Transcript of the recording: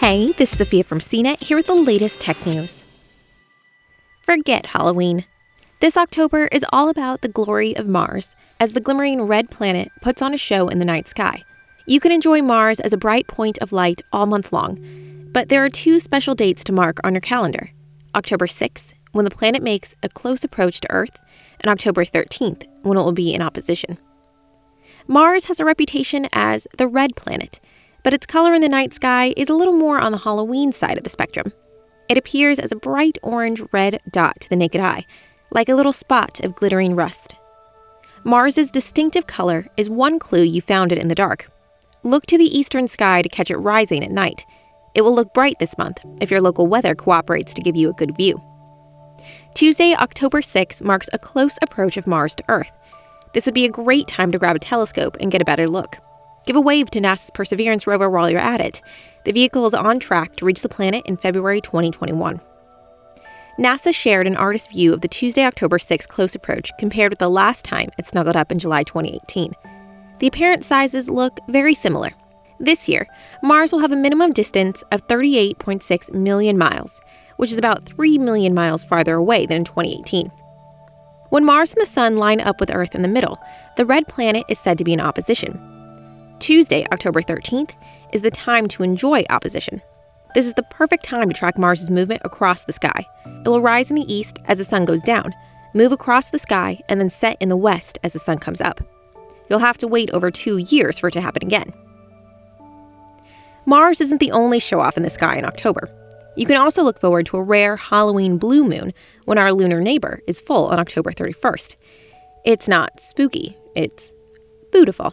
Hey, this is Sophia from CNET here with the latest tech news. Forget Halloween. This October is all about the glory of Mars as the glimmering red planet puts on a show in the night sky. You can enjoy Mars as a bright point of light all month long, but there are two special dates to mark on your calendar October 6th, when the planet makes a close approach to Earth, and October 13th, when it will be in opposition. Mars has a reputation as the red planet but its color in the night sky is a little more on the Halloween side of the spectrum. It appears as a bright orange red dot to the naked eye, like a little spot of glittering rust. Mars's distinctive color is one clue you found it in the dark. Look to the eastern sky to catch it rising at night. It will look bright this month if your local weather cooperates to give you a good view. Tuesday, October 6 marks a close approach of Mars to Earth. This would be a great time to grab a telescope and get a better look. Give a wave to NASA's Perseverance rover while you're at it. The vehicle is on track to reach the planet in February 2021. NASA shared an artist's view of the Tuesday, October 6 close approach compared with the last time it snuggled up in July 2018. The apparent sizes look very similar. This year, Mars will have a minimum distance of 38.6 million miles, which is about 3 million miles farther away than in 2018. When Mars and the Sun line up with Earth in the middle, the red planet is said to be in opposition, Tuesday, October 13th, is the time to enjoy opposition. This is the perfect time to track Mars's movement across the sky. It will rise in the east as the sun goes down, move across the sky, and then set in the west as the sun comes up. You'll have to wait over two years for it to happen again. Mars isn't the only show off in the sky in October. You can also look forward to a rare Halloween blue moon when our lunar neighbor is full on October 31st. It's not spooky, it's beautiful.